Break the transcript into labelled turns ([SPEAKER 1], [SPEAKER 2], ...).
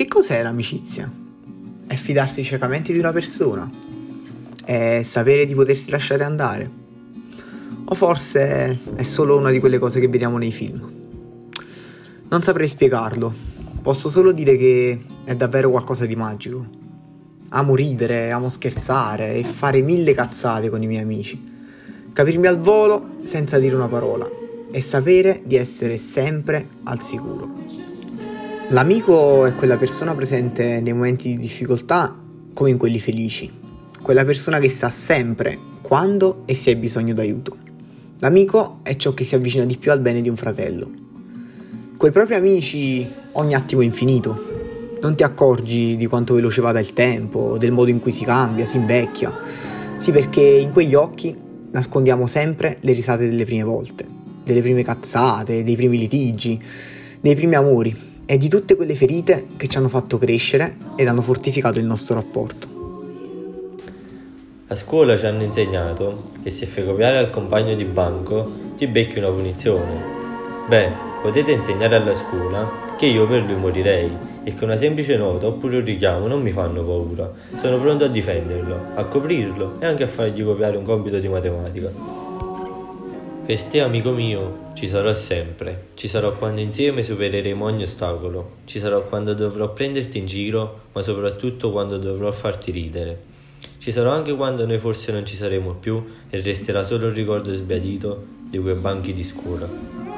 [SPEAKER 1] Che cos'è l'amicizia? È fidarsi ciecamente di una persona? È sapere di potersi lasciare andare? O forse è solo una di quelle cose che vediamo nei film? Non saprei spiegarlo, posso solo dire che è davvero qualcosa di magico. Amo ridere, amo scherzare e fare mille cazzate con i miei amici. Capirmi al volo senza dire una parola e sapere di essere sempre al sicuro. L'amico è quella persona presente nei momenti di difficoltà come in quelli felici, quella persona che sa sempre quando e se hai bisogno d'aiuto. L'amico è ciò che si avvicina di più al bene di un fratello. Coi propri amici ogni attimo è infinito, non ti accorgi di quanto veloce vada il tempo, del modo in cui si cambia, si invecchia. Sì, perché in quegli occhi nascondiamo sempre le risate delle prime volte, delle prime cazzate, dei primi litigi, dei primi amori e di tutte quelle ferite che ci hanno fatto crescere ed hanno fortificato il nostro rapporto.
[SPEAKER 2] A scuola ci hanno insegnato che se fai copiare al compagno di banco ti becchi una punizione. Beh, potete insegnare alla scuola che io per lui morirei e che una semplice nota oppure un richiamo non mi fanno paura. Sono pronto a difenderlo, a coprirlo e anche a fargli copiare un compito di matematica. Per te, amico mio, ci sarò sempre. Ci sarò quando insieme supereremo ogni ostacolo. Ci sarò quando dovrò prenderti in giro, ma soprattutto quando dovrò farti ridere. Ci sarò anche quando noi forse non ci saremo più e resterà solo il ricordo sbiadito di quei banchi di scuola.